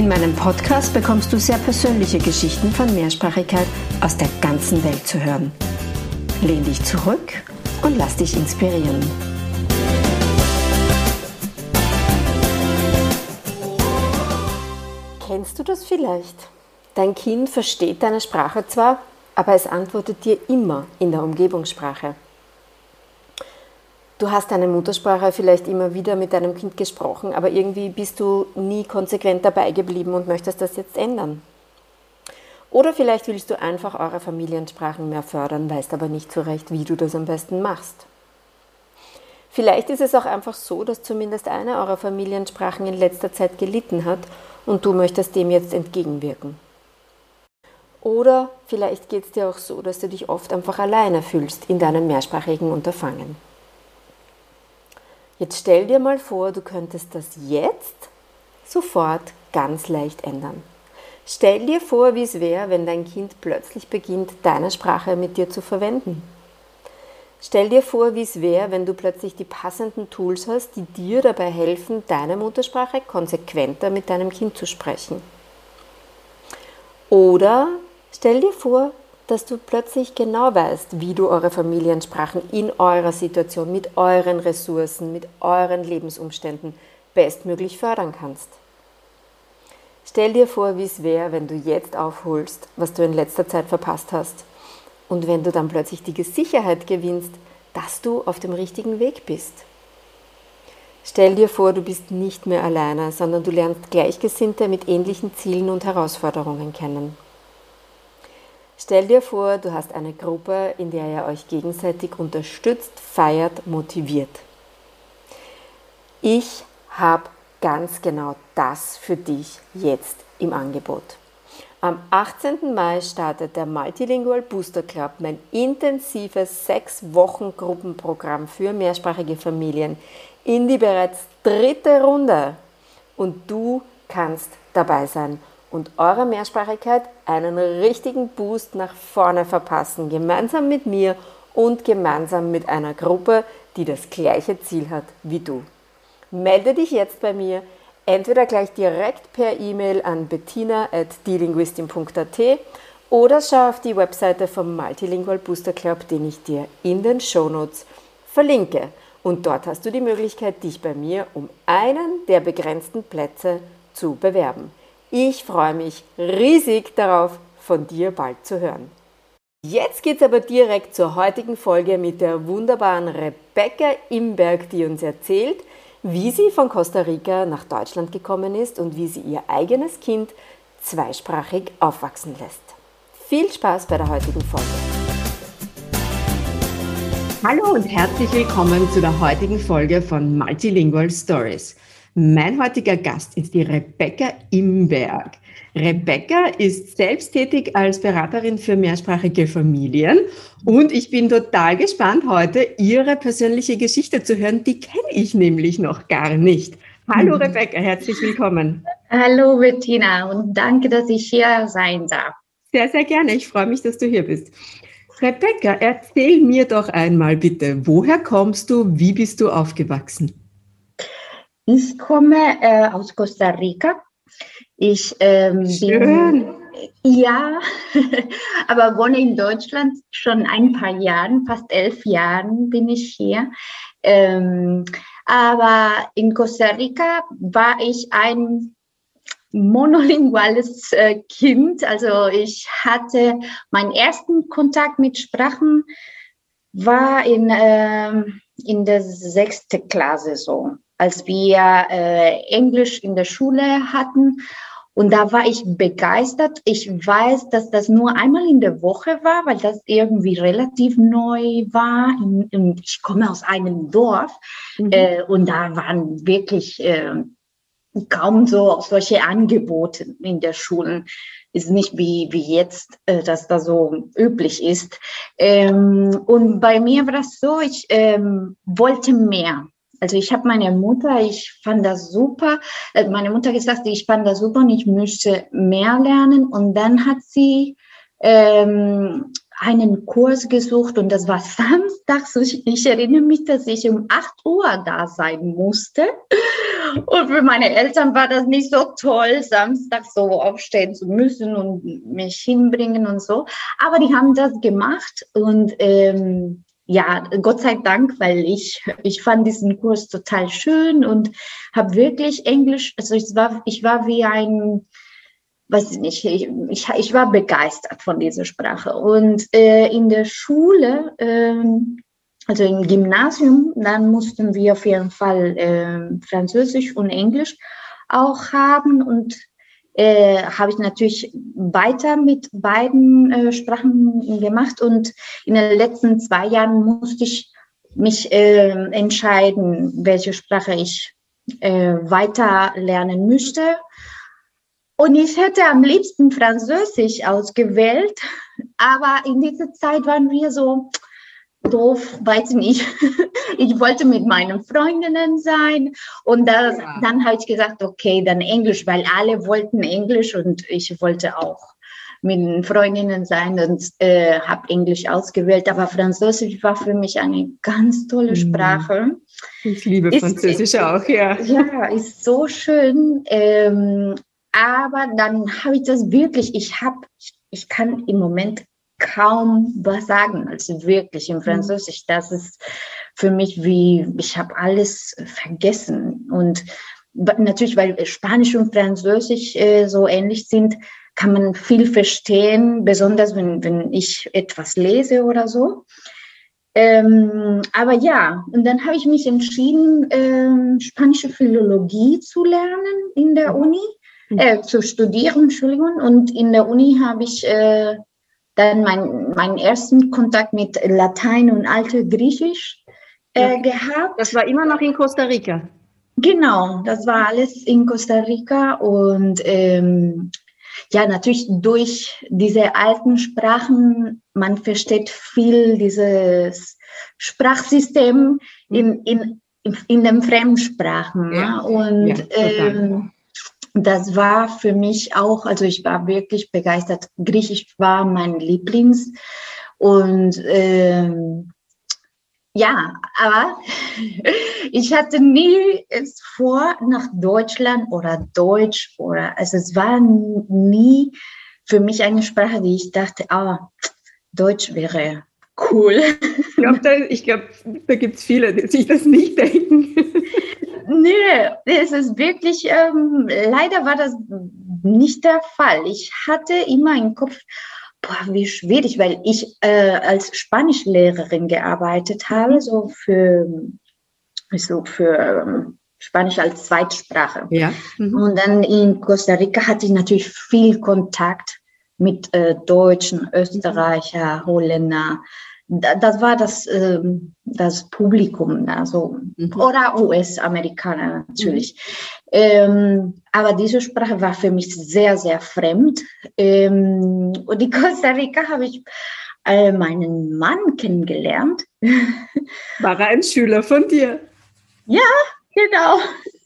In meinem Podcast bekommst du sehr persönliche Geschichten von Mehrsprachigkeit aus der ganzen Welt zu hören. Lehn dich zurück und lass dich inspirieren. Kennst du das vielleicht? Dein Kind versteht deine Sprache zwar, aber es antwortet dir immer in der Umgebungssprache. Du hast deine Muttersprache vielleicht immer wieder mit deinem Kind gesprochen, aber irgendwie bist du nie konsequent dabei geblieben und möchtest das jetzt ändern. Oder vielleicht willst du einfach eure Familiensprachen mehr fördern, weißt aber nicht so recht, wie du das am besten machst. Vielleicht ist es auch einfach so, dass zumindest eine eurer Familiensprachen in letzter Zeit gelitten hat und du möchtest dem jetzt entgegenwirken. Oder vielleicht geht es dir auch so, dass du dich oft einfach alleine fühlst in deinem mehrsprachigen Unterfangen. Jetzt stell dir mal vor, du könntest das jetzt sofort ganz leicht ändern. Stell dir vor, wie es wäre, wenn dein Kind plötzlich beginnt, deine Sprache mit dir zu verwenden. Stell dir vor, wie es wäre, wenn du plötzlich die passenden Tools hast, die dir dabei helfen, deine Muttersprache konsequenter mit deinem Kind zu sprechen. Oder stell dir vor, dass du plötzlich genau weißt, wie du eure Familiensprachen in eurer Situation, mit euren Ressourcen, mit euren Lebensumständen bestmöglich fördern kannst. Stell dir vor, wie es wäre, wenn du jetzt aufholst, was du in letzter Zeit verpasst hast. Und wenn du dann plötzlich die Sicherheit gewinnst, dass du auf dem richtigen Weg bist. Stell dir vor, du bist nicht mehr alleine, sondern du lernst Gleichgesinnte mit ähnlichen Zielen und Herausforderungen kennen. Stell dir vor, du hast eine Gruppe, in der ihr euch gegenseitig unterstützt, feiert, motiviert. Ich habe ganz genau das für dich jetzt im Angebot. Am 18. Mai startet der Multilingual Booster Club, mein intensives sechs Wochen Gruppenprogramm für mehrsprachige Familien, in die bereits dritte Runde. Und du kannst dabei sein und eurer Mehrsprachigkeit einen richtigen Boost nach vorne verpassen, gemeinsam mit mir und gemeinsam mit einer Gruppe, die das gleiche Ziel hat wie du. Melde dich jetzt bei mir, entweder gleich direkt per E-Mail an bettina.delinguistin.at oder schau auf die Webseite vom Multilingual Booster Club, den ich dir in den Shownotes verlinke. Und dort hast du die Möglichkeit, dich bei mir um einen der begrenzten Plätze zu bewerben. Ich freue mich riesig darauf, von dir bald zu hören. Jetzt geht es aber direkt zur heutigen Folge mit der wunderbaren Rebecca Imberg, die uns erzählt, wie sie von Costa Rica nach Deutschland gekommen ist und wie sie ihr eigenes Kind zweisprachig aufwachsen lässt. Viel Spaß bei der heutigen Folge. Hallo und herzlich willkommen zu der heutigen Folge von Multilingual Stories. Mein heutiger Gast ist die Rebecca Imberg. Rebecca ist selbsttätig als Beraterin für mehrsprachige Familien und ich bin total gespannt, heute ihre persönliche Geschichte zu hören. Die kenne ich nämlich noch gar nicht. Hallo mhm. Rebecca, herzlich willkommen. Hallo Bettina und danke, dass ich hier sein darf. Sehr, sehr gerne. Ich freue mich, dass du hier bist. Rebecca, erzähl mir doch einmal bitte, woher kommst du, wie bist du aufgewachsen? Ich komme äh, aus Costa Rica. Ich ähm, bin ja, aber wohne in Deutschland schon ein paar Jahren, fast elf Jahren bin ich hier. Ähm, aber in Costa Rica war ich ein monolinguales äh, Kind. Also ich hatte meinen ersten Kontakt mit Sprachen war in, äh, in der sechsten Klasse so als wir äh, Englisch in der Schule hatten. Und da war ich begeistert. Ich weiß, dass das nur einmal in der Woche war, weil das irgendwie relativ neu war. Ich komme aus einem Dorf mhm. äh, und da waren wirklich äh, kaum so solche Angebote in der Schulen. Ist nicht wie, wie jetzt, äh, dass da so üblich ist. Ähm, und bei mir war das so, ich ähm, wollte mehr. Also ich habe meine Mutter, ich fand das super. Äh, meine Mutter gesagt, ich fand das super und ich möchte mehr lernen. Und dann hat sie ähm, einen Kurs gesucht und das war samstags. Ich, erinnere mich, dass ich um 8 Uhr da sein musste. Und für meine Eltern war das nicht so toll, samstags so aufstehen zu müssen und mich hinbringen und so. Aber die haben das gemacht und ähm, ja, Gott sei Dank, weil ich, ich fand diesen Kurs total schön und habe wirklich Englisch, also ich war, ich war wie ein, weiß ich nicht, ich, ich, ich war begeistert von dieser Sprache. Und äh, in der Schule, äh, also im Gymnasium, dann mussten wir auf jeden Fall äh, Französisch und Englisch auch haben. Und äh, habe ich natürlich weiter mit beiden äh, Sprachen gemacht. Und in den letzten zwei Jahren musste ich mich äh, entscheiden, welche Sprache ich äh, weiter lernen möchte. Und ich hätte am liebsten Französisch ausgewählt, aber in dieser Zeit waren wir so doof, weiß ich nicht. Ich wollte mit meinen Freundinnen sein und das, ja. dann habe ich gesagt, okay, dann Englisch, weil alle wollten Englisch und ich wollte auch mit Freundinnen sein und äh, habe Englisch ausgewählt, aber Französisch war für mich eine ganz tolle mhm. Sprache. Ich liebe Französisch ist, auch, ja. Ja, ist so schön. Ähm, aber dann habe ich das wirklich, ich habe, ich kann im Moment kaum was sagen, also wirklich im mhm. Französisch. Das ist für mich wie, ich habe alles vergessen. Und natürlich, weil Spanisch und Französisch äh, so ähnlich sind, kann man viel verstehen, besonders wenn, wenn ich etwas lese oder so. Ähm, aber ja, und dann habe ich mich entschieden, ähm, spanische Philologie zu lernen in der mhm. Uni äh, zu studieren, Entschuldigung. Und in der Uni habe ich äh, dann mein, meinen ersten Kontakt mit Latein und Alte Griechisch äh, ja. gehabt. Das war immer noch in Costa Rica. Genau, das war alles in Costa Rica und ähm, ja, natürlich durch diese alten Sprachen, man versteht viel dieses Sprachsystem in, in, in den Fremdsprachen. Ja. Und ja, ähm, das war für mich auch, also ich war wirklich begeistert. Griechisch war mein Lieblings. Und ähm, ja, aber ich hatte nie es vor, nach Deutschland oder Deutsch oder, also es war nie für mich eine Sprache, die ich dachte, ah, Deutsch wäre cool. Ich glaube, da, glaub, da gibt es viele, die sich das nicht denken. Nö, es ist wirklich, ähm, leider war das nicht der Fall. Ich hatte immer im Kopf, boah, wie schwierig, weil ich äh, als Spanischlehrerin gearbeitet habe, mhm. so für, so für ähm, Spanisch als Zweitsprache. Ja. Mhm. Und dann in Costa Rica hatte ich natürlich viel Kontakt mit äh, Deutschen, Österreicher, Holländer, das war das, ähm, das Publikum, also, mhm. oder US-Amerikaner natürlich. Mhm. Ähm, aber diese Sprache war für mich sehr, sehr fremd. Ähm, und in Costa Rica habe ich äh, meinen Mann kennengelernt. War er ein Schüler von dir? Ja, genau.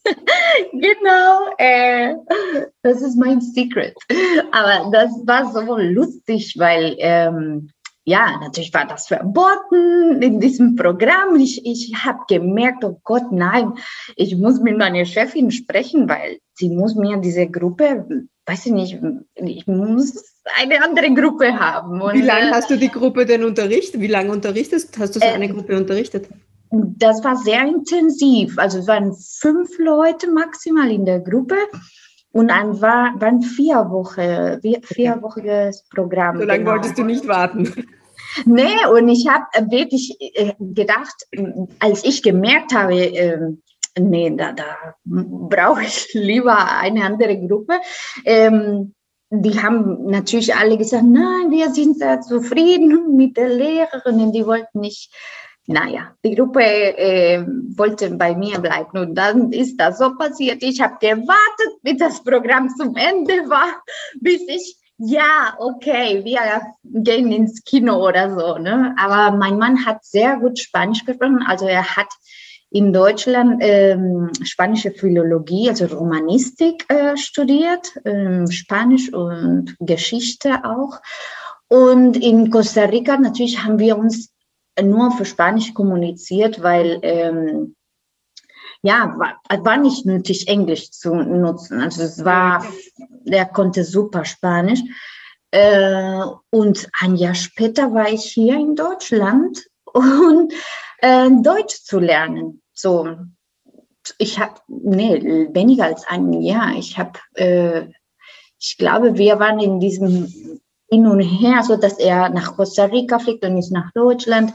genau, äh, das ist mein Secret. Aber das war so lustig, weil ähm, ja, natürlich war das verboten in diesem Programm. Ich, ich habe gemerkt, oh Gott, nein, ich muss mit meiner Chefin sprechen, weil sie muss mir diese Gruppe, weiß ich nicht, ich muss eine andere Gruppe haben. Und, Wie lange äh, hast du die Gruppe denn unterrichtet? Wie lange unterrichtest? Hast du so eine äh, Gruppe unterrichtet? Das war sehr intensiv. Also es waren fünf Leute maximal in der Gruppe. Und dann war, waren vier Wochen, vierwöchiges Programm. So lange genau. wolltest du nicht warten. Nee, und ich habe wirklich äh, gedacht, als ich gemerkt habe, ähm, nee, da, da brauche ich lieber eine andere Gruppe. Ähm, die haben natürlich alle gesagt, nein, wir sind sehr zufrieden mit der Lehrerin, die wollten nicht naja, die Gruppe äh, wollte bei mir bleiben und dann ist das so passiert. Ich habe gewartet, bis das Programm zum Ende war, bis ich ja, okay, wir gehen ins Kino oder so. Ne? Aber mein Mann hat sehr gut Spanisch gesprochen. Also er hat in Deutschland ähm, spanische Philologie, also Romanistik äh, studiert, ähm, Spanisch und Geschichte auch. Und in Costa Rica natürlich haben wir uns nur für Spanisch kommuniziert, weil ähm, ja, war, war nicht nötig, Englisch zu nutzen. Also es war, der konnte super Spanisch. Äh, und ein Jahr später war ich hier in Deutschland und äh, Deutsch zu lernen. So, ich habe, nee, weniger als ein Jahr. Ich habe, äh, ich glaube, wir waren in diesem Hin und Her, so dass er nach Costa Rica fliegt und ich nach Deutschland.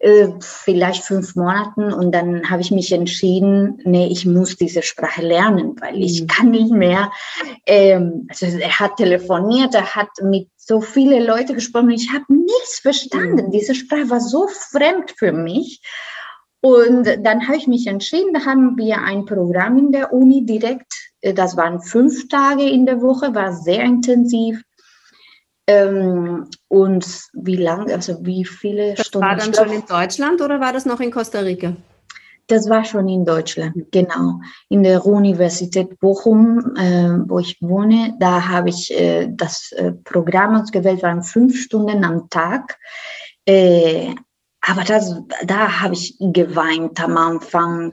Äh, vielleicht fünf Monaten und dann habe ich mich entschieden, nee, ich muss diese Sprache lernen, weil ich mhm. kann nicht mehr. Ähm, also er hat telefoniert, er hat mit so viele Leute gesprochen, ich habe nichts verstanden. Mhm. Diese Sprache war so fremd für mich. Und dann habe ich mich entschieden, da haben wir ein Programm in der Uni direkt, äh, das waren fünf Tage in der Woche, war sehr intensiv. Ähm, und wie lang, also wie viele das Stunden? War dann schon in Deutschland oder war das noch in Costa Rica? Das war schon in Deutschland, genau. In der Universität Bochum, äh, wo ich wohne, da habe ich äh, das äh, Programm ausgewählt, waren fünf Stunden am Tag. Äh, aber das, da habe ich geweint am Anfang.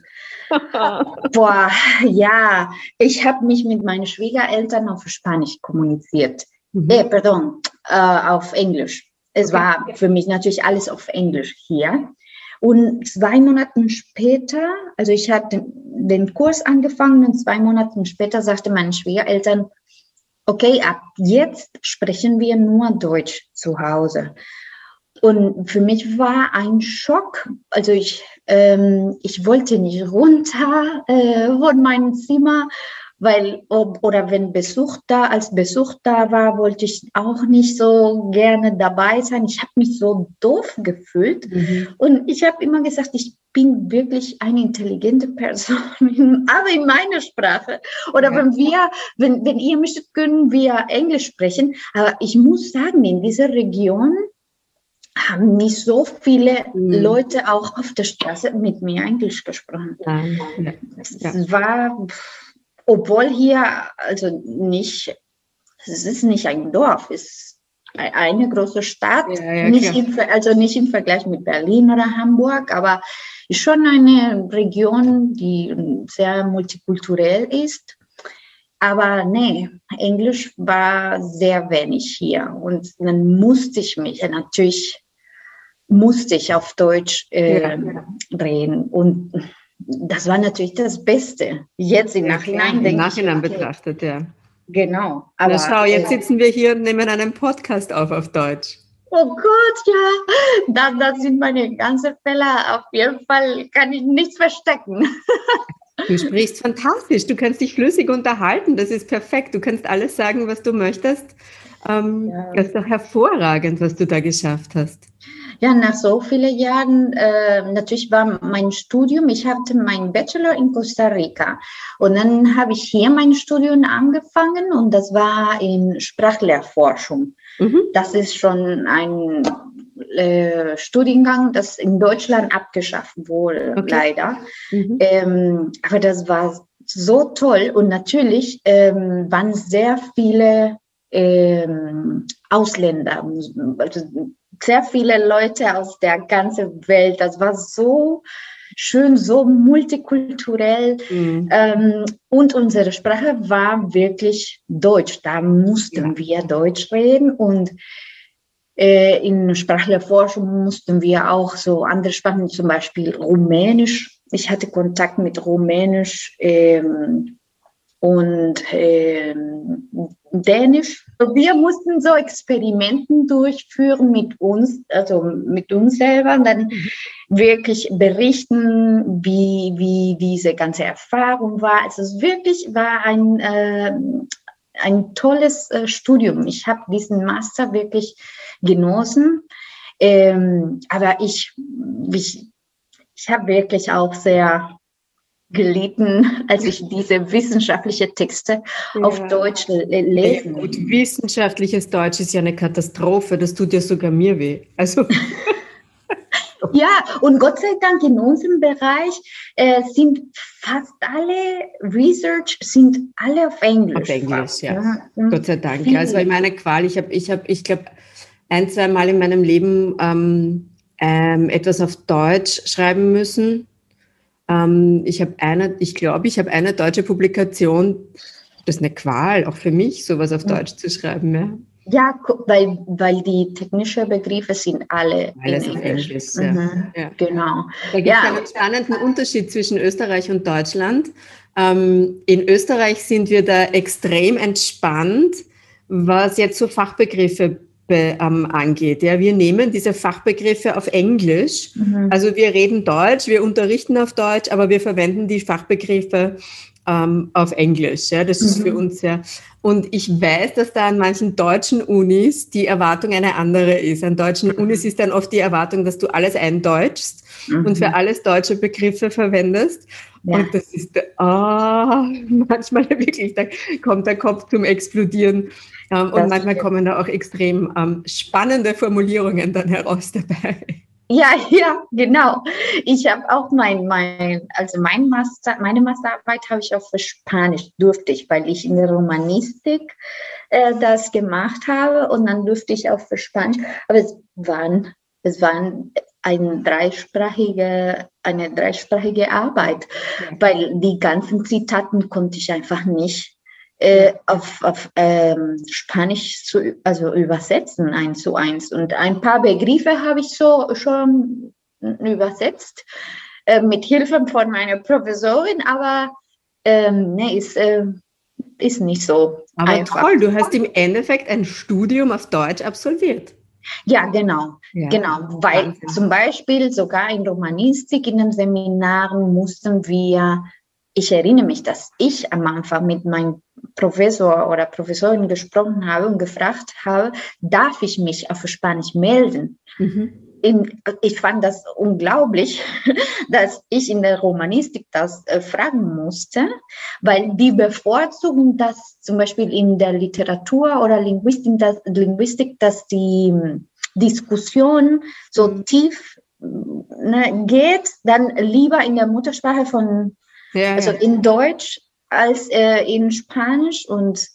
Boah, ja, ich habe mich mit meinen Schwiegereltern auf Spanisch kommuniziert. Mhm. Eh, pardon, äh, auf Englisch. Es okay. war für mich natürlich alles auf Englisch hier. Und zwei Monate später, also ich hatte den Kurs angefangen und zwei Monate später sagte meine Schwiegereltern, okay, ab jetzt sprechen wir nur Deutsch zu Hause. Und für mich war ein Schock. Also ich, ähm, ich wollte nicht runter äh, von meinem Zimmer weil ob, oder wenn Besuch da, als Besuch da war, wollte ich auch nicht so gerne dabei sein. Ich habe mich so doof gefühlt mhm. und ich habe immer gesagt, ich bin wirklich eine intelligente Person, aber in meiner Sprache. Oder ja. wenn wir, wenn, wenn ihr möchtet, können wir Englisch sprechen. Aber ich muss sagen, in dieser Region haben nicht so viele mhm. Leute auch auf der Straße mit mir Englisch gesprochen. Ja. Ja. Es war obwohl hier also nicht, es ist nicht ein Dorf, es ist eine große Stadt, ja, ja, nicht im, also nicht im Vergleich mit Berlin oder Hamburg, aber schon eine Region, die sehr multikulturell ist. Aber nee, Englisch war sehr wenig hier. Und dann musste ich mich, natürlich musste ich auf Deutsch äh, ja. reden. Und das war natürlich das Beste. Jetzt im Nachhinein. Im Nachhinein okay. betrachtet, ja. Genau. Aber Na schau, jetzt äh, sitzen wir hier und nehmen einen Podcast auf auf Deutsch. Oh Gott, ja, das, das sind meine ganzen Fälle. Auf jeden Fall kann ich nichts verstecken. Du sprichst fantastisch, du kannst dich flüssig unterhalten, das ist perfekt. Du kannst alles sagen, was du möchtest. Ähm, ja. Das ist doch hervorragend, was du da geschafft hast. Ja, nach so vielen Jahren, äh, natürlich war mein Studium, ich hatte meinen Bachelor in Costa Rica und dann habe ich hier mein Studium angefangen und das war in Sprachlehrforschung. Mhm. Das ist schon ein äh, Studiengang, das in Deutschland abgeschafft wurde, okay. leider. Mhm. Ähm, aber das war so toll und natürlich ähm, waren sehr viele ähm, Ausländer, also sehr viele Leute aus der ganzen Welt. Das war so schön, so multikulturell. Mhm. Ähm, und unsere Sprache war wirklich Deutsch. Da mussten ja. wir Deutsch reden und äh, in Sprachlerforschung mussten wir auch so andere Sprachen, zum Beispiel Rumänisch. Ich hatte Kontakt mit Rumänisch ähm, und ähm, Dänisch. Wir mussten so Experimenten durchführen mit uns, also mit uns selber, und dann mhm. wirklich berichten, wie, wie diese ganze Erfahrung war. Also es wirklich war ein, äh, ein tolles äh, Studium. Ich habe diesen Master wirklich genossen. Ähm, aber ich, ich, ich habe wirklich auch sehr gelitten, als ich diese wissenschaftlichen Texte ja. auf Deutsch lesen. Ja, gut, wissenschaftliches Deutsch ist ja eine Katastrophe, das tut ja sogar mir weh. Also Ja, und Gott sei Dank in unserem Bereich äh, sind fast alle Research sind alle auf Englisch. Auf Englisch, ja. ja. Gott sei Dank. Ja, es war meine Qual. Ich habe, ich habe, ich glaube, ein, zwei Mal in meinem Leben ähm, ähm, etwas auf Deutsch schreiben müssen. Ähm, ich habe eine, ich glaube, ich habe eine deutsche Publikation. Das ist eine Qual, auch für mich, sowas auf Deutsch zu schreiben. Ja. Ja, weil, weil die technischen Begriffe sind alle Alles in Englisch. Englisch ja. Mhm. ja. Genau. Da gibt es ja. einen spannenden Unterschied zwischen Österreich und Deutschland. Ähm, in Österreich sind wir da extrem entspannt, was jetzt so Fachbegriffe be, ähm, angeht. Ja, wir nehmen diese Fachbegriffe auf Englisch. Mhm. Also wir reden Deutsch, wir unterrichten auf Deutsch, aber wir verwenden die Fachbegriffe ähm, auf Englisch. Ja, das ist für mhm. uns sehr. Und ich weiß, dass da an manchen deutschen Unis die Erwartung eine andere ist. An deutschen mhm. Unis ist dann oft die Erwartung, dass du alles eindeutschst mhm. und für alles deutsche Begriffe verwendest. Ja. Und das ist oh, manchmal wirklich, da kommt der Kopf zum Explodieren. Und manchmal kommen da auch extrem ähm, spannende Formulierungen dann heraus dabei. Ja, ja, genau. Ich habe auch mein, mein, also mein Master, meine Masterarbeit habe ich auch für Spanisch durfte ich, weil ich in der Romanistik äh, das gemacht habe und dann durfte ich auch für Spanisch. Aber es waren, es waren eine dreisprachige, eine dreisprachige Arbeit, ja. weil die ganzen Zitaten konnte ich einfach nicht äh, auf, auf ähm, Spanisch zu, also übersetzen, eins zu eins. Und ein paar Begriffe habe ich so schon übersetzt, äh, mit Hilfe von meiner Professorin, aber ähm, ne, ist, äh, ist nicht so. Aber einfach. toll, du hast im Endeffekt ein Studium auf Deutsch absolviert. Ja, genau, ja. genau, weil Wahnsinn. zum Beispiel sogar in Romanistik in den Seminaren mussten wir ich erinnere mich, dass ich am Anfang mit meinem Professor oder Professorin gesprochen habe und gefragt habe, darf ich mich auf Spanisch melden? Mhm. Ich fand das unglaublich, dass ich in der Romanistik das äh, fragen musste, weil die bevorzugen das zum Beispiel in der Literatur oder Linguistik, dass, Linguistik, dass die hm, Diskussion so mhm. tief ne, geht, dann lieber in der Muttersprache von ja, also ja. in Deutsch als äh, in Spanisch und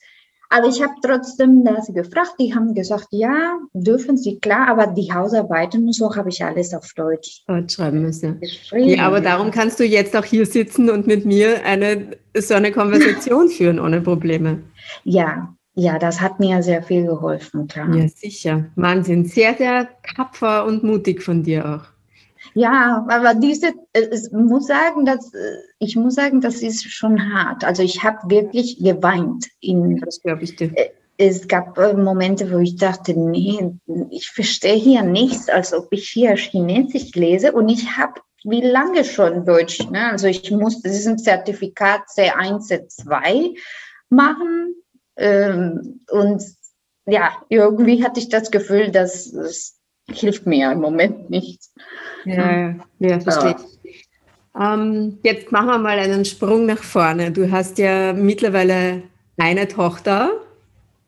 aber ich habe trotzdem das gefragt. Die haben gesagt, ja, dürfen sie, klar, aber die Hausarbeiten und so habe ich alles auf Deutsch. Deutsch schreiben müssen. Ja, aber darum kannst du jetzt auch hier sitzen und mit mir eine, so eine Konversation führen ohne Probleme. Ja, ja, das hat mir sehr viel geholfen, klar. Ja, sicher. Wahnsinn. Sehr, sehr tapfer und mutig von dir auch. Ja, aber diese, äh, ich muss sagen, dass äh, ich muss sagen, das ist schon hart. Also ich habe wirklich geweint. In, das glaube ich dir. Äh, es gab Momente, wo ich dachte, nee, ich verstehe hier nichts, als ob ich hier Chinesisch lese und ich habe wie lange schon Deutsch. Ne? Also ich musste diesen Zertifikat C1, C2 machen ähm, und ja, irgendwie hatte ich das Gefühl, dass es hilft mir im Moment nicht. Ja, ja, verstehe ich. Ähm, jetzt machen wir mal einen Sprung nach vorne. Du hast ja mittlerweile eine Tochter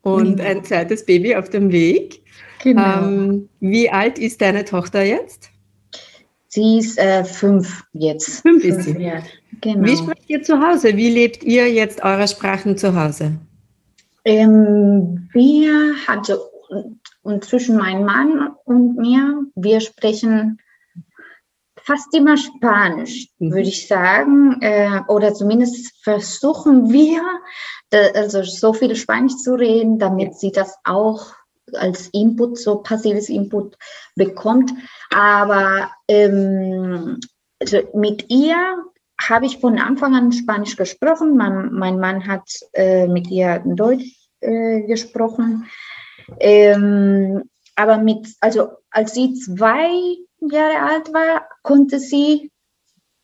und genau. ein zweites Baby auf dem Weg. Genau. Ähm, wie alt ist deine Tochter jetzt? Sie ist äh, fünf jetzt. Fünf ist sie. Ja, genau. Wie sprecht ihr zu Hause? Wie lebt ihr jetzt eure Sprachen zu Hause? Ähm, wir, also und zwischen meinem Mann und mir, wir sprechen fast immer Spanisch, mhm. würde ich sagen, äh, oder zumindest versuchen wir, also so viel Spanisch zu reden, damit sie das auch als Input, so passives Input bekommt. Aber ähm, also mit ihr habe ich von Anfang an Spanisch gesprochen. Mein, mein Mann hat äh, mit ihr Deutsch äh, gesprochen. Ähm, aber mit, also als sie zwei Jahre alt war, konnte sie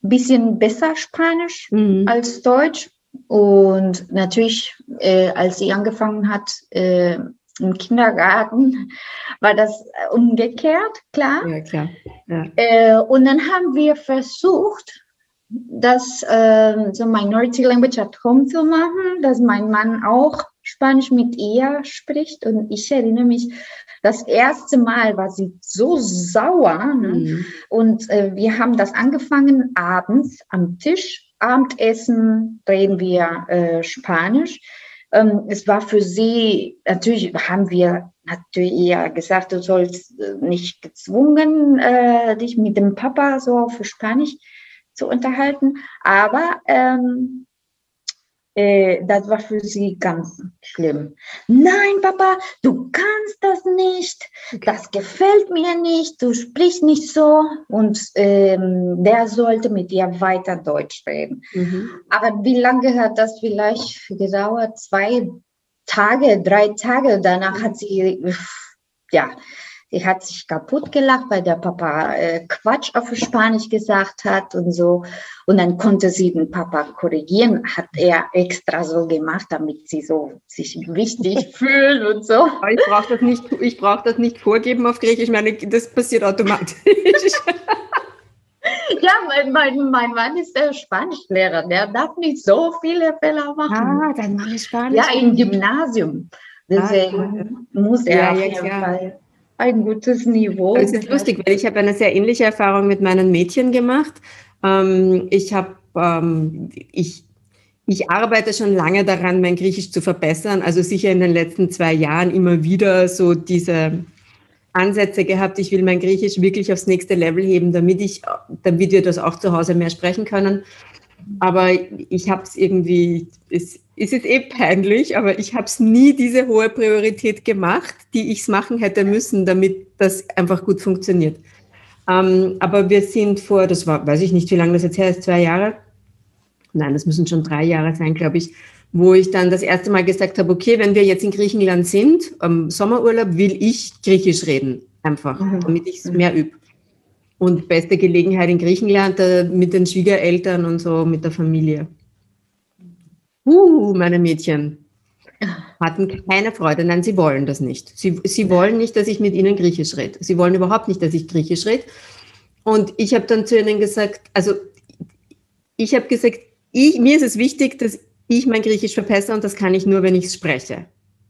ein bisschen besser Spanisch mhm. als Deutsch. Und natürlich, äh, als sie angefangen hat, äh, im Kindergarten war das umgekehrt, klar. Ja, klar. Ja. Äh, und dann haben wir versucht, das äh, so Minority Language at Home zu machen, dass mein Mann auch Spanisch mit ihr spricht. Und ich erinnere mich, das erste Mal war sie so sauer. Ne? Mhm. Und äh, wir haben das angefangen abends am Tisch. Abendessen reden wir äh, Spanisch. Ähm, es war für sie, natürlich haben wir natürlich eher gesagt, du sollst äh, nicht gezwungen, äh, dich mit dem Papa so auf Spanisch zu unterhalten. Aber ähm, äh, das war für sie ganz schlimm. Nein, Papa, du kannst das nicht. Das gefällt mir nicht. Du sprichst nicht so. Und ähm, der sollte mit dir weiter Deutsch reden. Mhm. Aber wie lange hat das vielleicht gedauert? Zwei Tage, drei Tage. Danach hat sie, ja, Sie hat sich kaputt gelacht, weil der Papa äh, Quatsch auf Spanisch gesagt hat und so. Und dann konnte sie den Papa korrigieren, hat er extra so gemacht, damit sie so sich wichtig fühlen und so. Ich brauche das nicht, ich brauche das nicht vorgeben auf Griechisch. Ich meine, das passiert automatisch. Ja, mein, mein, mein Mann ist der Spanischlehrer. Der darf nicht so viele Fehler machen. Ah, dein Mann ist Spanisch. Ja, im Gymnasium. Deswegen ah, muss er ja, auf jeden ja. Fall ein gutes Niveau. Es ist lustig, weil ich habe eine sehr ähnliche Erfahrung mit meinen Mädchen gemacht. Ähm, ich habe, ähm, ich, ich arbeite schon lange daran, mein Griechisch zu verbessern. Also sicher in den letzten zwei Jahren immer wieder so diese Ansätze gehabt. Ich will mein Griechisch wirklich aufs nächste Level heben, damit ich, damit wir das auch zu Hause mehr sprechen können. Aber ich habe es irgendwie, ist es eh peinlich, aber ich habe es nie diese hohe Priorität gemacht, die ich es machen hätte müssen, damit das einfach gut funktioniert. Ähm, aber wir sind vor, das war, weiß ich nicht, wie lange das jetzt her ist, zwei Jahre? Nein, das müssen schon drei Jahre sein, glaube ich, wo ich dann das erste Mal gesagt habe, okay, wenn wir jetzt in Griechenland sind, am Sommerurlaub, will ich Griechisch reden, einfach, mhm. damit ich es mehr übe. Und beste Gelegenheit in Griechenland äh, mit den Schwiegereltern und so, mit der Familie. Uh, meine Mädchen hatten keine Freude. Nein, sie wollen das nicht. Sie, sie wollen nicht, dass ich mit ihnen Griechisch rede. Sie wollen überhaupt nicht, dass ich Griechisch rede. Und ich habe dann zu ihnen gesagt, also ich habe gesagt, ich, mir ist es wichtig, dass ich mein Griechisch verbessere und das kann ich nur, wenn ich es spreche.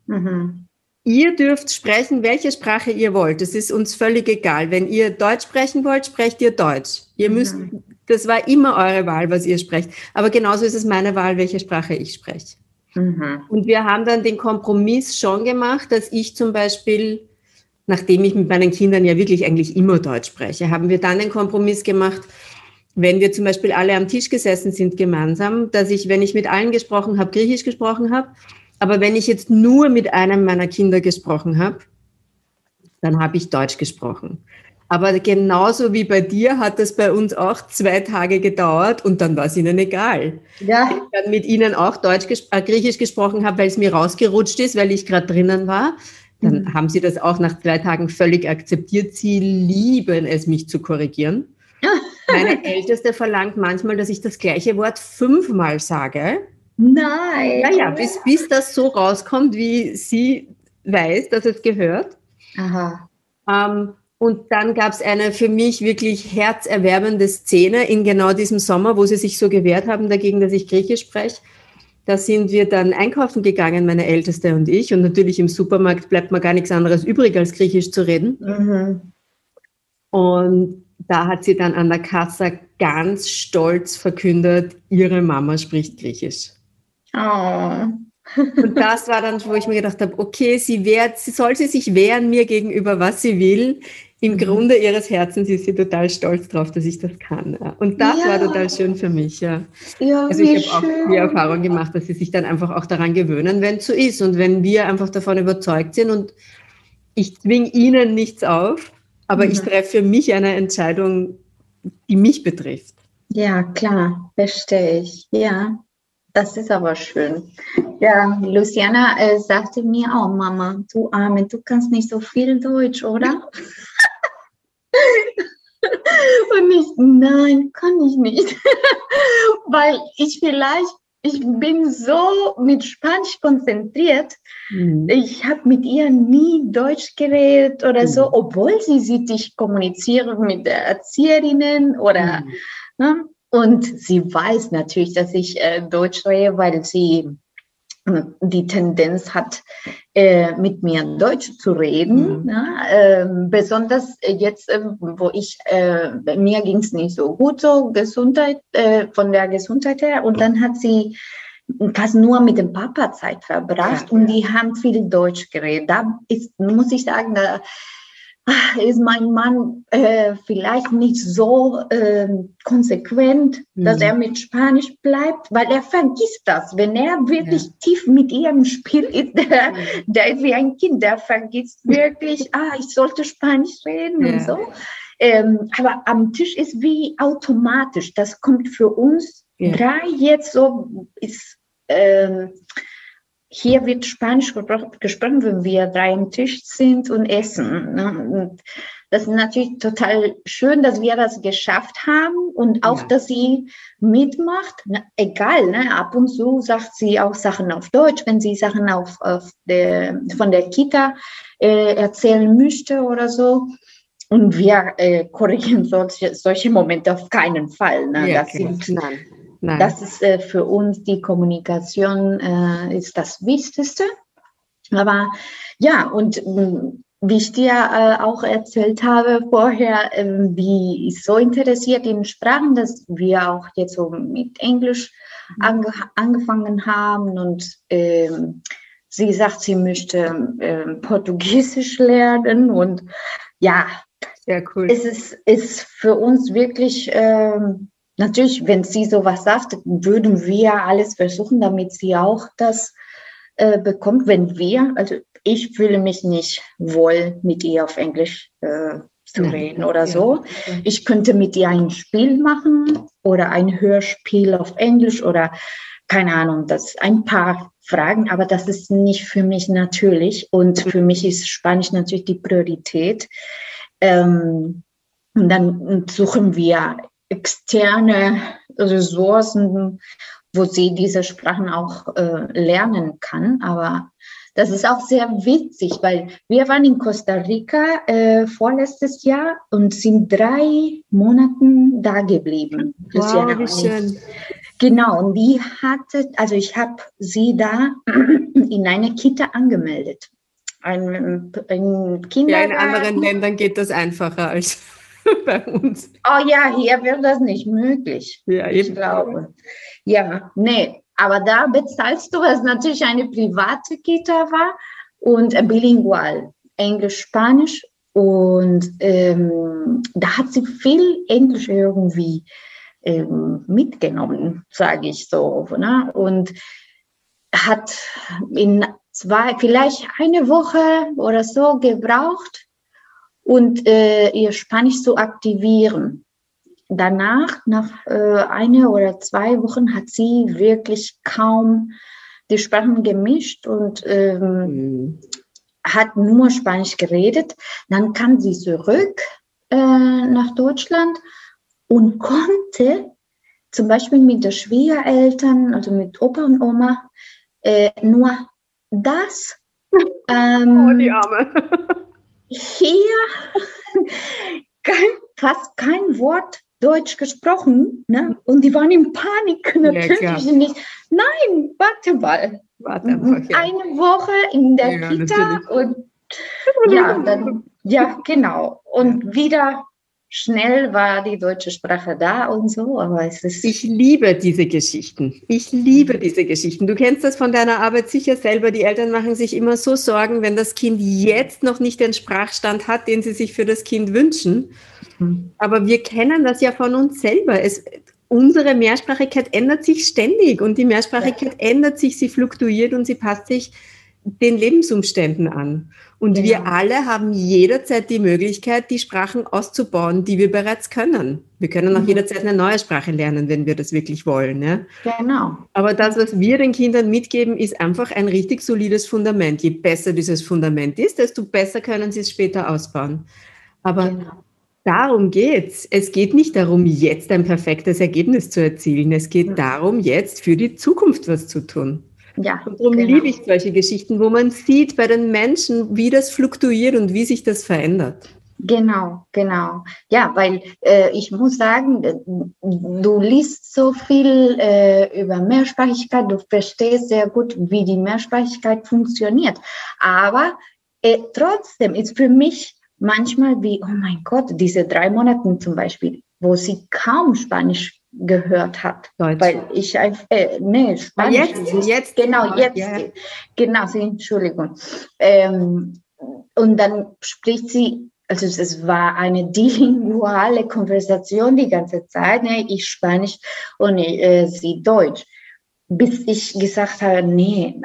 Mhm. Ihr dürft sprechen, welche Sprache ihr wollt. Das ist uns völlig egal. Wenn ihr Deutsch sprechen wollt, sprecht ihr Deutsch. Ihr müsst mhm. Das war immer eure Wahl, was ihr sprecht. Aber genauso ist es meine Wahl, welche Sprache ich spreche. Mhm. Und wir haben dann den Kompromiss schon gemacht, dass ich zum Beispiel, nachdem ich mit meinen Kindern ja wirklich eigentlich immer Deutsch spreche, haben wir dann den Kompromiss gemacht, wenn wir zum Beispiel alle am Tisch gesessen sind gemeinsam, dass ich, wenn ich mit allen gesprochen habe, Griechisch gesprochen habe. Aber wenn ich jetzt nur mit einem meiner Kinder gesprochen habe, dann habe ich Deutsch gesprochen. Aber genauso wie bei dir hat das bei uns auch zwei Tage gedauert und dann war es ihnen egal. Ja. Ich dann mit ihnen auch Deutsch, äh, Griechisch gesprochen habe, weil es mir rausgerutscht ist, weil ich gerade drinnen war. Dann mhm. haben sie das auch nach zwei Tagen völlig akzeptiert. Sie lieben es, mich zu korrigieren. Meine Älteste verlangt manchmal, dass ich das gleiche Wort fünfmal sage. Nein. Ja, ja, bis, bis das so rauskommt, wie sie weiß, dass es gehört. Aha. Ähm, und dann gab es eine für mich wirklich herzerwärmende Szene in genau diesem Sommer, wo sie sich so gewehrt haben dagegen, dass ich Griechisch spreche. Da sind wir dann einkaufen gegangen, meine Älteste und ich. Und natürlich im Supermarkt bleibt mir gar nichts anderes übrig, als Griechisch zu reden. Mhm. Und da hat sie dann an der Kasse ganz stolz verkündet, ihre Mama spricht Griechisch. Oh. Und das war dann, wo ich mir gedacht habe, okay, sie, wehrt, sie soll sie sich wehren mir gegenüber, was sie will im mhm. Grunde ihres Herzens ist sie total stolz drauf, dass ich das kann. Und das ja. war total schön für mich. Ja. ja also ich habe auch die Erfahrung gemacht, dass sie sich dann einfach auch daran gewöhnen, wenn es so ist. Und wenn wir einfach davon überzeugt sind und ich zwinge ihnen nichts auf, aber mhm. ich treffe für mich eine Entscheidung, die mich betrifft. Ja, klar, verstehe ich. Ja, das ist aber schön. Ja, Luciana äh, sagte mir auch, Mama, du Arme, du kannst nicht so viel Deutsch, oder? Und ich, nein, kann ich nicht. Weil ich vielleicht ich bin so mit Spanisch konzentriert. Mhm. Ich habe mit ihr nie Deutsch geredet oder mhm. so, obwohl sie sieht, ich kommuniziere mit der Erzieherinnen oder mhm. ne? und sie weiß natürlich, dass ich äh, Deutsch rede, weil sie die Tendenz hat, äh, mit mir Deutsch zu reden. Mhm. Ne? Äh, besonders jetzt, äh, wo ich, äh, mir ging es nicht so gut, so Gesundheit, äh, von der Gesundheit her. Und dann hat sie fast nur mit dem Papa Zeit verbracht ja, und die haben viel Deutsch geredet. Da ist, muss ich sagen, da ist mein Mann äh, vielleicht nicht so äh, konsequent, mhm. dass er mit Spanisch bleibt, weil er vergisst das. Wenn er wirklich ja. tief mit ihrem Spiel ist, der, der ist wie ein Kind, der vergisst wirklich, ah, ich sollte Spanisch reden ja. und so. Ähm, aber am Tisch ist wie automatisch. Das kommt für uns ja. drei jetzt so, ist, ähm, hier wird Spanisch gesprochen, wenn wir drei am Tisch sind und essen. Ne? Und das ist natürlich total schön, dass wir das geschafft haben und auch, ja. dass sie mitmacht. Na, egal, ne? ab und zu sagt sie auch Sachen auf Deutsch, wenn sie Sachen auf, auf der, von der Kita äh, erzählen möchte oder so. Und wir äh, korrigieren solche, solche Momente auf keinen Fall. Ne? Ja, das okay. sind, Nein Nein. Das ist äh, für uns die Kommunikation äh, ist das Wichtigste. Aber ja, und äh, wie ich dir äh, auch erzählt habe vorher, ähm, wie ich so interessiert in Sprachen, dass wir auch jetzt so mit Englisch mhm. ange angefangen haben und ähm, sie sagt, sie möchte ähm, Portugiesisch lernen und ja, sehr cool. Es ist, ist für uns wirklich ähm, natürlich, wenn sie sowas sagt, würden wir alles versuchen, damit sie auch das äh, bekommt. Wenn wir, also ich fühle mich nicht wohl, mit ihr auf Englisch äh, zu ja, reden oder ja, so. Ich könnte mit ihr ein Spiel machen oder ein Hörspiel auf Englisch oder keine Ahnung, das ein paar Fragen, aber das ist nicht für mich natürlich und für mich ist Spanisch natürlich die Priorität. Ähm, und dann suchen wir externe Ressourcen, wo sie diese Sprachen auch äh, lernen kann. Aber das ist auch sehr witzig, weil wir waren in Costa Rica äh, vorletztes Jahr und sind drei Monaten da geblieben. Wow, wie schön. Genau, und die hatte, also ich habe sie da in eine Kita angemeldet. Ein, ein Kindergarten. Ja, in anderen Ländern geht das einfacher als bei uns. Oh ja, hier wird das nicht möglich. Ja, ich glaube. Ja, nee, aber da bezahlst du, was natürlich eine private Kita war und bilingual, Englisch, Spanisch. Und ähm, da hat sie viel Englisch irgendwie ähm, mitgenommen, sage ich so. Ne? Und hat in zwei, vielleicht eine Woche oder so gebraucht, und äh, ihr Spanisch zu aktivieren. Danach, nach äh, einer oder zwei Wochen, hat sie wirklich kaum die Sprachen gemischt und ähm, mhm. hat nur Spanisch geredet. Dann kam sie zurück äh, nach Deutschland und konnte zum Beispiel mit den Schwiegereltern, also mit Opa und Oma, äh, nur das. Ähm, oh, die Arme. hier kein, fast kein Wort Deutsch gesprochen. Ne? Und die waren in Panik natürlich ja, nicht. Nein, warte mal. Warte einfach, ja. Eine Woche in der ja, Kita natürlich. und ja, dann, ja, genau. Und wieder schnell war die deutsche Sprache da und so, aber es ist. Ich liebe diese Geschichten. Ich liebe diese Geschichten. Du kennst das von deiner Arbeit sicher selber. Die Eltern machen sich immer so Sorgen, wenn das Kind jetzt noch nicht den Sprachstand hat, den sie sich für das Kind wünschen. Mhm. Aber wir kennen das ja von uns selber. Es, unsere Mehrsprachigkeit ändert sich ständig und die Mehrsprachigkeit ja. ändert sich, sie fluktuiert und sie passt sich den Lebensumständen an. Und genau. wir alle haben jederzeit die Möglichkeit, die Sprachen auszubauen, die wir bereits können. Wir können auch mhm. jederzeit eine neue Sprache lernen, wenn wir das wirklich wollen. Ja? Genau. Aber das, was wir den Kindern mitgeben, ist einfach ein richtig solides Fundament. Je besser dieses Fundament ist, desto besser können sie es später ausbauen. Aber genau. darum geht's. Es geht nicht darum, jetzt ein perfektes Ergebnis zu erzielen. Es geht mhm. darum, jetzt für die Zukunft was zu tun. Ja, und darum genau. liebe ich solche Geschichten, wo man sieht bei den Menschen, wie das fluktuiert und wie sich das verändert. Genau, genau. Ja, weil äh, ich muss sagen, äh, du liest so viel äh, über Mehrsprachigkeit, du verstehst sehr gut, wie die Mehrsprachigkeit funktioniert. Aber äh, trotzdem ist für mich manchmal wie, oh mein Gott, diese drei Monate zum Beispiel, wo sie kaum Spanisch gehört hat. Deutsch. Weil ich einfach, äh, nee, Spanisch. Jetzt, jetzt. Genau, jetzt. Ja. Genau, Entschuldigung. Ähm, und dann spricht sie also es war eine bilinguale Konversation die ganze Zeit, ne? ich Spanisch und äh, sie Deutsch, bis ich gesagt habe, nee,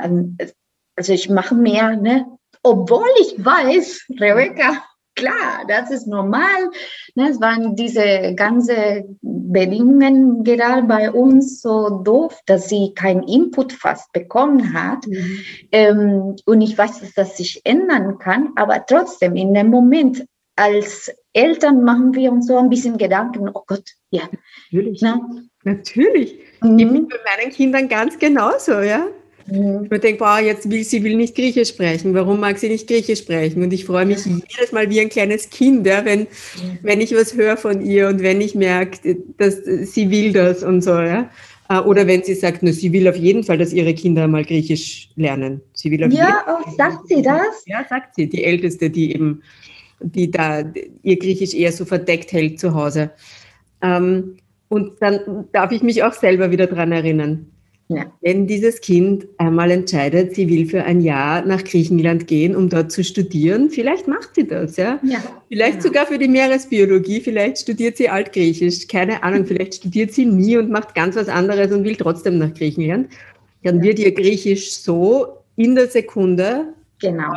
also ich mache mehr, ne? obwohl ich weiß, Rebecca, klar, das ist normal. Ne? Es waren diese ganze Bedingungen gerade bei uns so doof, dass sie keinen Input fast bekommen hat. Mhm. Ähm, und ich weiß, dass das sich ändern kann, aber trotzdem in dem Moment, als Eltern machen wir uns so ein bisschen Gedanken, oh Gott, ja. Natürlich. Na? Natürlich. Mhm. Ich bin bei meinen Kindern ganz genauso, ja. Mhm. Ich denke, boah, jetzt will sie will nicht Griechisch sprechen. Warum mag sie nicht Griechisch sprechen? Und ich freue mich jedes Mal wie ein kleines Kind, ja, wenn, mhm. wenn ich was höre von ihr und wenn ich merke, dass sie will das und so, ja. Äh, oder wenn sie sagt, na, sie will auf jeden Fall, dass ihre Kinder mal Griechisch lernen. Sie will auf ja, oh, sagt sie das? Ja, sagt sie. Die Älteste, die eben die da ihr Griechisch eher so verdeckt hält zu Hause. Ähm, und dann darf ich mich auch selber wieder daran erinnern. Ja. Wenn dieses Kind einmal entscheidet, sie will für ein Jahr nach Griechenland gehen, um dort zu studieren, vielleicht macht sie das, ja. ja. Vielleicht genau. sogar für die Meeresbiologie, vielleicht studiert sie Altgriechisch, keine Ahnung, vielleicht studiert sie nie und macht ganz was anderes und will trotzdem nach Griechenland. Dann ja. wird ihr Griechisch so in der Sekunde genau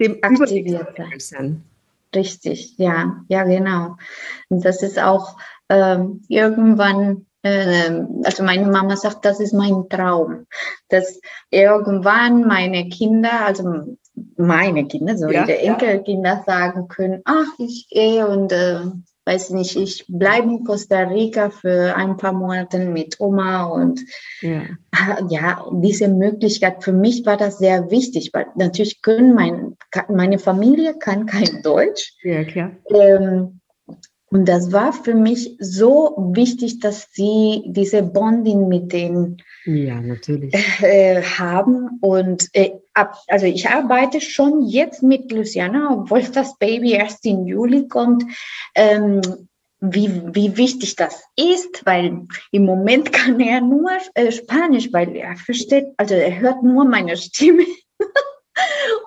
dem aktiviert sein. Richtig, ja, ja, genau. Und das ist auch ähm, irgendwann, also meine Mama sagt, das ist mein Traum, dass irgendwann meine Kinder, also meine Kinder, so ja, ihre Enkelkinder ja. sagen können, ach, ich gehe und äh, weiß nicht, ich bleibe in Costa Rica für ein paar Monate mit Oma und ja. ja, diese Möglichkeit, für mich war das sehr wichtig, weil natürlich können mein, meine Familie kann kein Deutsch. Ja, klar. Ähm, und das war für mich so wichtig, dass sie diese Bonding mit denen ja, natürlich. Äh, haben. Und äh, ab, also ich arbeite schon jetzt mit Luciana, obwohl das Baby erst im Juli kommt. Ähm, wie, wie wichtig das ist, weil im Moment kann er nur äh, Spanisch, weil er versteht, also er hört nur meine Stimme.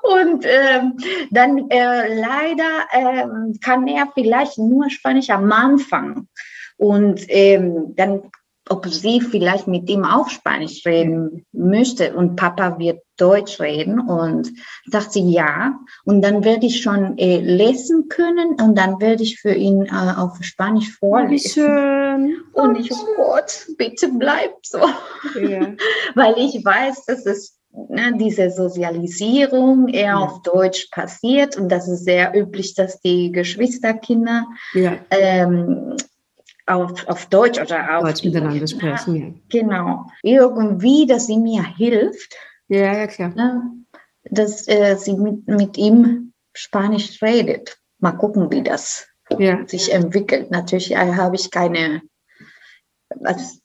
Und ähm, dann äh, leider äh, kann er vielleicht nur Spanisch am Anfang. Und ähm, dann, ob sie vielleicht mit ihm auch Spanisch reden möchte und Papa wird Deutsch reden und sagt sie ja. Und dann werde ich schon äh, lesen können und dann werde ich für ihn äh, auf Spanisch vorlesen. Schön. Und ich, oh Gott, bitte bleib so. Ja. Weil ich weiß, dass es ne, diese Sozialisierung eher ja. auf Deutsch passiert und das ist sehr üblich, dass die Geschwisterkinder ja. ähm, auf, auf Deutsch oder auf Deutsch miteinander sprechen. Ja. Genau. Irgendwie, dass sie mir hilft. Ja, ja, klar. Ne, dass äh, sie mit, mit ihm Spanisch redet. Mal gucken, wie das ja. sich entwickelt. Natürlich äh, habe ich keine, also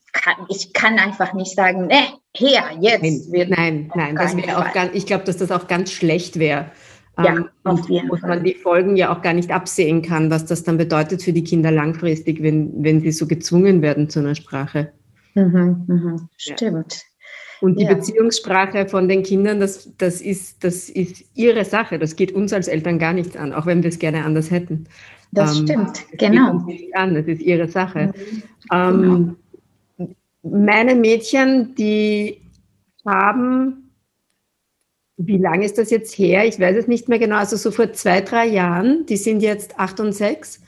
ich kann einfach nicht sagen, ne, her, jetzt. Nein, nein, nein das wäre auch ganz, ich glaube, dass das auch ganz schlecht wäre. Ja, ähm, auf jeden und man die Folgen ja auch gar nicht absehen kann, was das dann bedeutet für die Kinder langfristig, wenn, wenn sie so gezwungen werden zu einer Sprache. Mhm, mhm, stimmt. Ja. Und die ja. Beziehungssprache von den Kindern, das, das, ist, das ist ihre Sache. Das geht uns als Eltern gar nichts an, auch wenn wir es gerne anders hätten. Das ähm, stimmt, genau. Geht uns nicht an, das ist ihre Sache. Mhm, ähm, genau meine Mädchen, die haben, wie lange ist das jetzt her? Ich weiß es nicht mehr genau, also so vor zwei, drei Jahren, die sind jetzt acht und sechs.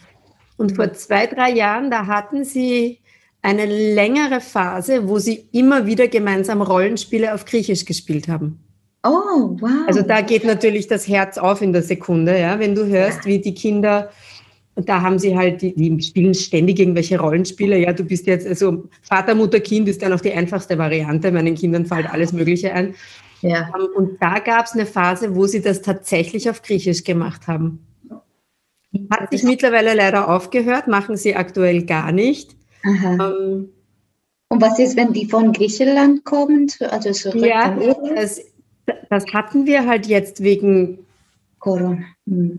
Und vor zwei, drei Jahren, da hatten sie eine längere Phase, wo sie immer wieder gemeinsam Rollenspiele auf Griechisch gespielt haben. Oh, wow. Also da geht natürlich das Herz auf in der Sekunde, ja, wenn du hörst, wie die Kinder und da haben sie halt, die, die, spielen ständig irgendwelche Rollenspiele. Ja, du bist jetzt, also Vater, Mutter, Kind ist dann auch die einfachste Variante. Meinen Kindern fällt alles Mögliche ein. Ja. Ähm, und da gab es eine Phase, wo sie das tatsächlich auf Griechisch gemacht haben. Hat sich mittlerweile leider aufgehört, machen sie aktuell gar nicht. Ähm, und was ist, wenn die von Griechenland kommen? Also zurück ja, das, das hatten wir halt jetzt wegen Corona. Hm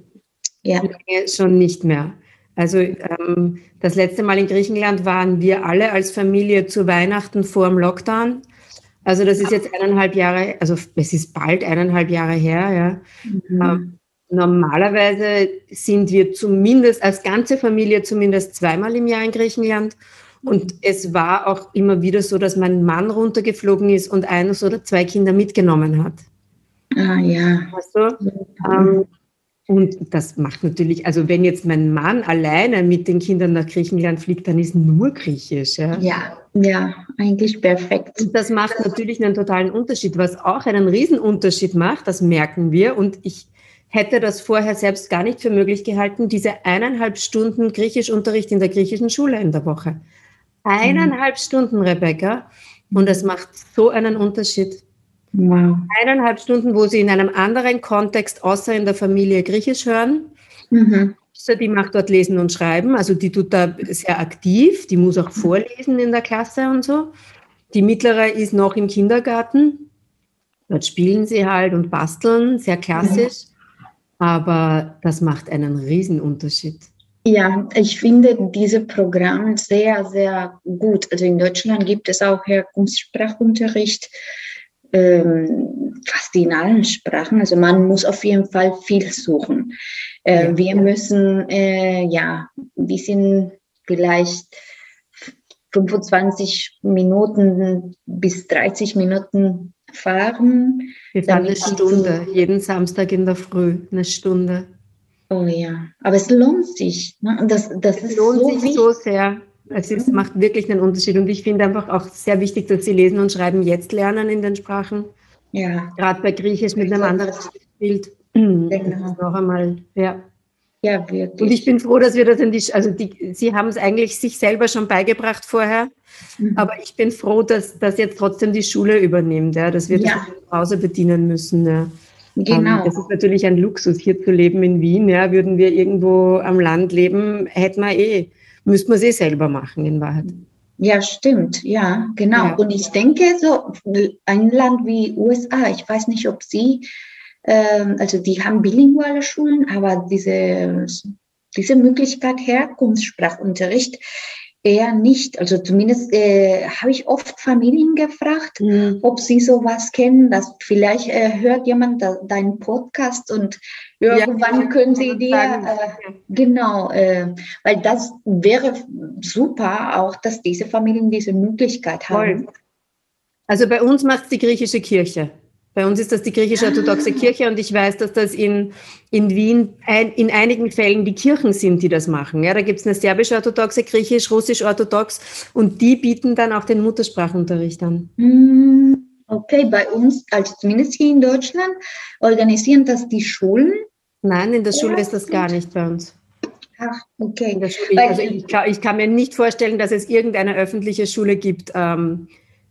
ja. schon nicht mehr. Also ähm, das letzte Mal in Griechenland waren wir alle als Familie zu Weihnachten vor dem Lockdown. Also das ist jetzt eineinhalb Jahre, also es ist bald eineinhalb Jahre her. Ja. Mhm. Ähm, normalerweise sind wir zumindest als ganze Familie zumindest zweimal im Jahr in Griechenland. Und es war auch immer wieder so, dass mein Mann runtergeflogen ist und eines oder zwei Kinder mitgenommen hat. Ah ja. Also, ähm, und das macht natürlich, also wenn jetzt mein Mann alleine mit den Kindern nach Griechenland fliegt, dann ist nur Griechisch. Ja, ja, ja eigentlich perfekt. Und das macht natürlich einen totalen Unterschied. Was auch einen Riesenunterschied macht, das merken wir. Und ich hätte das vorher selbst gar nicht für möglich gehalten, diese eineinhalb Stunden Griechischunterricht in der griechischen Schule in der Woche. Eineinhalb mhm. Stunden, Rebecca. Und das macht so einen Unterschied. Wow. Eineinhalb Stunden, wo sie in einem anderen Kontext außer in der Familie Griechisch hören. Mhm. Die macht dort Lesen und Schreiben, also die tut da sehr aktiv, die muss auch vorlesen in der Klasse und so. Die mittlere ist noch im Kindergarten. Dort spielen sie halt und basteln, sehr klassisch. Mhm. Aber das macht einen Riesenunterschied. Ja, ich finde diese Programme sehr, sehr gut. Also in Deutschland gibt es auch Herkunftssprachunterricht ähm, fast in allen Sprachen. Also man muss auf jeden Fall viel suchen. Äh, ja. Wir müssen, äh, ja, wir sind vielleicht 25 Minuten bis 30 Minuten fahren. Wir fahren eine Stunde, jeden Samstag in der Früh, eine Stunde. Oh ja, aber es lohnt sich. Ne? Das, das es lohnt so sich wichtig. so sehr. Es ist, macht wirklich einen Unterschied. Und ich finde einfach auch sehr wichtig, dass sie lesen und schreiben jetzt lernen in den Sprachen. Ja. Gerade bei Griechisch mit einem anderen Bild. Genau. Noch einmal, ja. Ja, wirklich. Und ich bin froh, dass wir das in die, also die, Sie haben es eigentlich sich selber schon beigebracht vorher, mhm. aber ich bin froh, dass das jetzt trotzdem die Schule übernimmt, ja, dass wir ja. das zu Hause bedienen müssen. Ja. Genau. Um, das ist natürlich ein Luxus, hier zu leben in Wien. Ja, würden wir irgendwo am Land leben, hätten wir eh müsste man es eh selber machen in Wahrheit. Ja, stimmt, ja, genau. Ja. Und ich denke, so ein Land wie USA, ich weiß nicht, ob sie, ähm, also die haben bilinguale Schulen, aber diese, diese Möglichkeit Herkunftssprachunterricht eher nicht. Also zumindest äh, habe ich oft Familien gefragt, mhm. ob sie sowas kennen, dass vielleicht äh, hört jemand da, deinen Podcast und irgendwann ja, können sie dir, äh, genau, äh, weil das wäre super auch, dass diese Familien diese Möglichkeit haben. Also bei uns macht es die griechische Kirche. Bei uns ist das die griechisch-orthodoxe. Kirche und ich weiß, dass das in, in Wien ein, in einigen Fällen die Kirchen sind, die das machen. Ja, da gibt es eine serbisch-orthodoxe, griechisch-russisch-orthodox und die bieten dann auch den Muttersprachunterricht an. Hm, okay, bei uns, also zumindest hier in Deutschland, organisieren das die Schulen? Nein, in der Schule ja, ist das gar nicht bei uns. Ach, okay. Schule, also ich, kann, ich kann mir nicht vorstellen, dass es irgendeine öffentliche Schule gibt, ähm,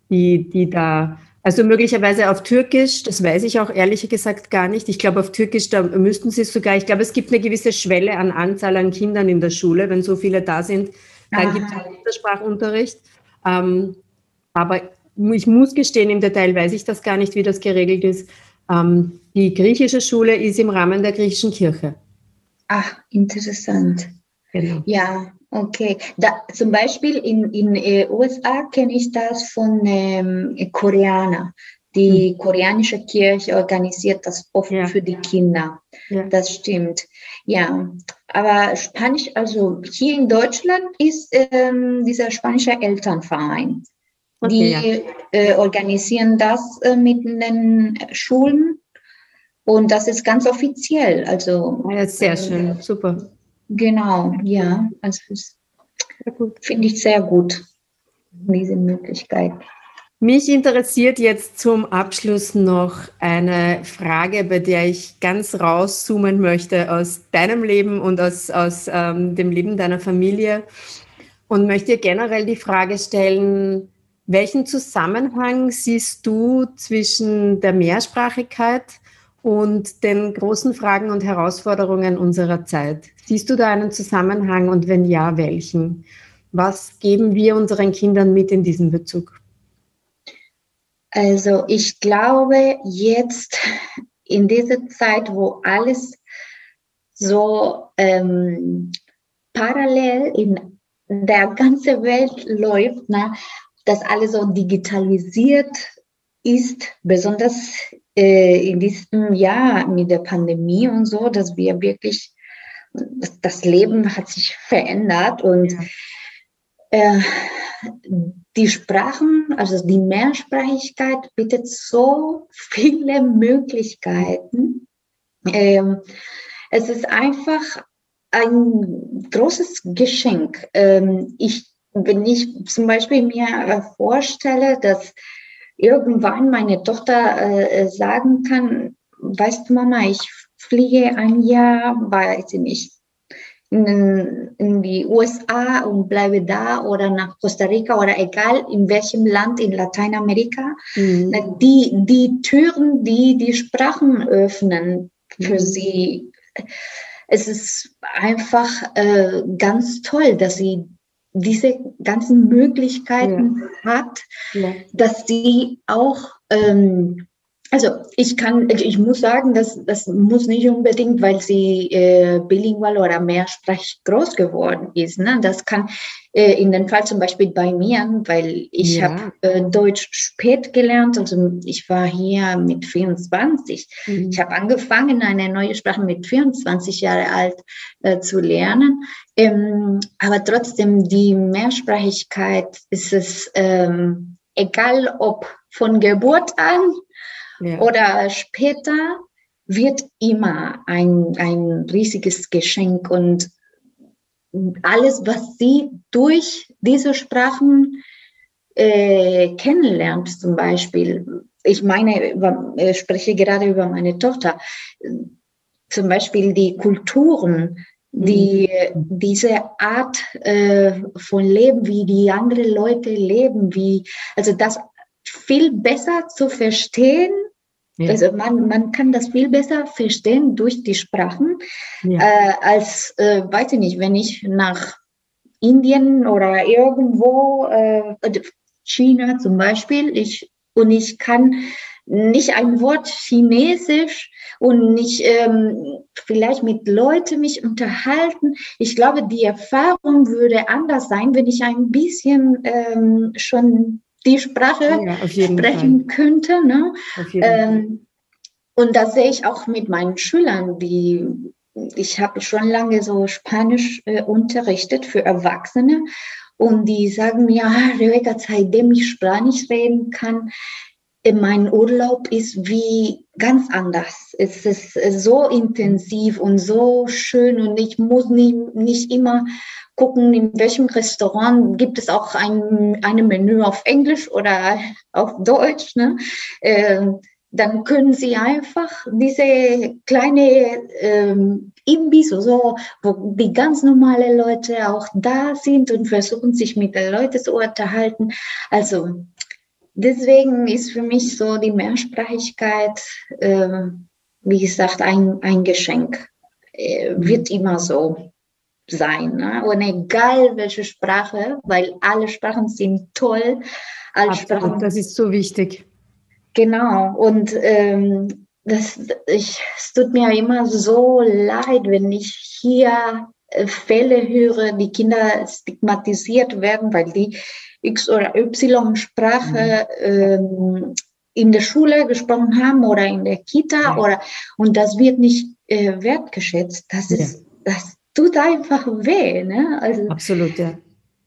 die, die da also möglicherweise auf Türkisch, das weiß ich auch ehrlich gesagt gar nicht. Ich glaube, auf Türkisch, da müssten Sie sogar, ich glaube, es gibt eine gewisse Schwelle an Anzahl an Kindern in der Schule. Wenn so viele da sind, dann gibt es auch Muttersprachunterricht. Ähm, aber ich muss gestehen, im Detail weiß ich das gar nicht, wie das geregelt ist. Ähm, die griechische Schule ist im Rahmen der griechischen Kirche. Ach, interessant. Genau. Ja, Okay, da, zum Beispiel in den äh, USA kenne ich das von ähm, Koreaner. Die hm. koreanische Kirche organisiert das oft ja. für die Kinder. Ja. Das stimmt. Ja, aber Spanisch, also hier in Deutschland ist ähm, dieser spanische Elternverein. Okay, die ja. äh, organisieren das äh, mit den Schulen und das ist ganz offiziell. Also ja, sehr schön, super. Genau, ja. Also finde ich sehr gut, diese Möglichkeit. Mich interessiert jetzt zum Abschluss noch eine Frage, bei der ich ganz rauszoomen möchte aus deinem Leben und aus, aus ähm, dem Leben deiner Familie und möchte generell die Frage stellen, welchen Zusammenhang siehst du zwischen der Mehrsprachigkeit und den großen Fragen und Herausforderungen unserer Zeit? Siehst du da einen Zusammenhang und wenn ja, welchen? Was geben wir unseren Kindern mit in diesem Bezug? Also ich glaube, jetzt in dieser Zeit, wo alles so ähm, parallel in der ganzen Welt läuft, ne, dass alles so digitalisiert ist, besonders in diesem Jahr mit der Pandemie und so, dass wir wirklich, das, das Leben hat sich verändert und ja. äh, die Sprachen, also die Mehrsprachigkeit bietet so viele Möglichkeiten. Ähm, es ist einfach ein großes Geschenk. Ähm, ich, wenn ich zum Beispiel mir vorstelle, dass irgendwann meine Tochter äh, sagen kann, weißt du Mama, ich fliege ein Jahr, weiß ich nicht, in, in, die USA und bleibe da oder nach Costa Rica oder egal in welchem Land in Lateinamerika. Mhm. Die, die Türen, die die Sprachen öffnen für mhm. sie. Es ist einfach äh, ganz toll, dass sie diese ganzen Möglichkeiten ja. hat, ja. dass sie auch ähm, also ich kann, ich muss sagen, dass das muss nicht unbedingt, weil sie äh, bilingual oder mehrsprachig groß geworden ist. Ne? Das kann äh, in dem Fall zum Beispiel bei mir, weil ich ja. habe äh, Deutsch spät gelernt. Also ich war hier mit 24. Mhm. Ich habe angefangen, eine neue Sprache mit 24 Jahre alt äh, zu lernen. Ähm, aber trotzdem die Mehrsprachigkeit ist es ähm, egal, ob von Geburt an ja. oder später wird immer ein, ein riesiges Geschenk und alles, was sie durch diese Sprachen äh, kennenlernt, zum Beispiel. Ich meine, ich äh, spreche gerade über meine Tochter. Zum Beispiel die Kulturen, die, mhm. diese Art äh, von Leben, wie die anderen Leute leben, wie, also das viel besser zu verstehen ja. Also man, man kann das viel besser verstehen durch die Sprachen, ja. äh, als, äh, weiß ich nicht, wenn ich nach Indien oder irgendwo, äh, China zum Beispiel, ich, und ich kann nicht ein Wort Chinesisch und nicht ähm, vielleicht mit Leuten mich unterhalten. Ich glaube, die Erfahrung würde anders sein, wenn ich ein bisschen ähm, schon die Sprache ja, sprechen Fall. könnte. Ne? Ähm, und das sehe ich auch mit meinen Schülern, die ich habe schon lange so Spanisch äh, unterrichtet für Erwachsene und die sagen mir, ah, Rebecca, seitdem ich Spanisch reden kann, mein Urlaub ist wie ganz anders. Es ist so intensiv und so schön und ich muss nicht, nicht immer gucken, in welchem Restaurant gibt es auch ein eine Menü auf Englisch oder auf Deutsch. Ne? Äh, dann können Sie einfach diese kleine ähm, Imbiss, so, wo die ganz normale Leute auch da sind und versuchen sich mit den Leuten zu unterhalten. Also deswegen ist für mich so die Mehrsprachigkeit, äh, wie gesagt, ein, ein Geschenk. Äh, wird immer so sein. Ne? Und egal welche Sprache, weil alle Sprachen sind toll. Alle Absolut, Sprachen, das ist so wichtig. Genau. Und ähm, das, ich, es tut mir immer so leid, wenn ich hier äh, Fälle höre, die Kinder stigmatisiert werden, weil die X- oder Y-Sprache mhm. ähm, in der Schule gesprochen haben oder in der Kita ja. oder und das wird nicht äh, wertgeschätzt. Das ja. ist das tut einfach weh. Ne? Also, Absolut, ja.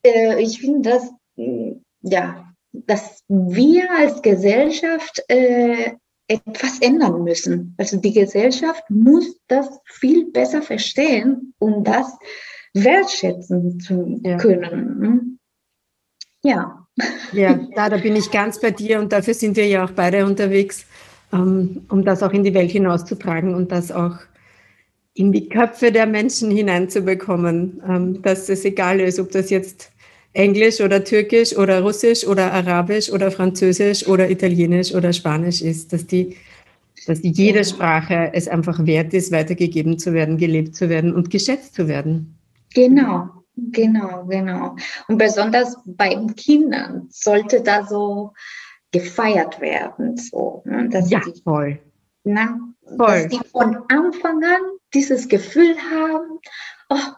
Äh, ich finde, dass, mm, ja, dass wir als Gesellschaft äh, etwas ändern müssen. Also die Gesellschaft muss das viel besser verstehen, um das wertschätzen zu ja. können. Ne? Ja. Ja, da, da bin ich ganz bei dir und dafür sind wir ja auch beide unterwegs, ähm, um das auch in die Welt hinauszutragen und das auch in die Köpfe der Menschen hineinzubekommen, ähm, dass es egal ist, ob das jetzt Englisch oder Türkisch oder Russisch oder Arabisch oder Französisch oder Italienisch oder Spanisch ist, dass die, dass jede Sprache es einfach wert ist, weitergegeben zu werden, gelebt zu werden und geschätzt zu werden. Genau, genau, genau. Und besonders bei Kindern sollte da so gefeiert werden, so. Ne? Dass ja, die, voll. Na, voll. Dass die von Anfang an dieses Gefühl haben, oh,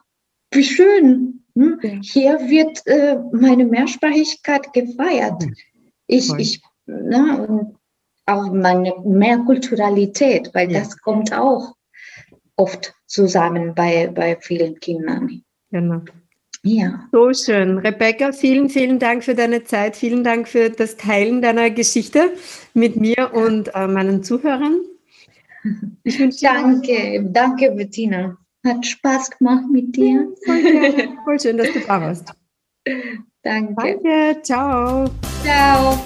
wie schön, hm? Hier wird äh, meine Mehrsprachigkeit gefeiert. Ich, ich, ne, und auch meine Mehrkulturalität, weil ja. das kommt auch oft zusammen bei, bei vielen Kindern. Genau. Ja. So schön. Rebecca, vielen, vielen Dank für deine Zeit. Vielen Dank für das Teilen deiner Geschichte mit mir und äh, meinen Zuhörern. Ich wünsche danke, danke, Bettina. Hat Spaß gemacht mit dir. Voll, voll schön, dass du da warst. Danke. Danke, ciao. Ciao.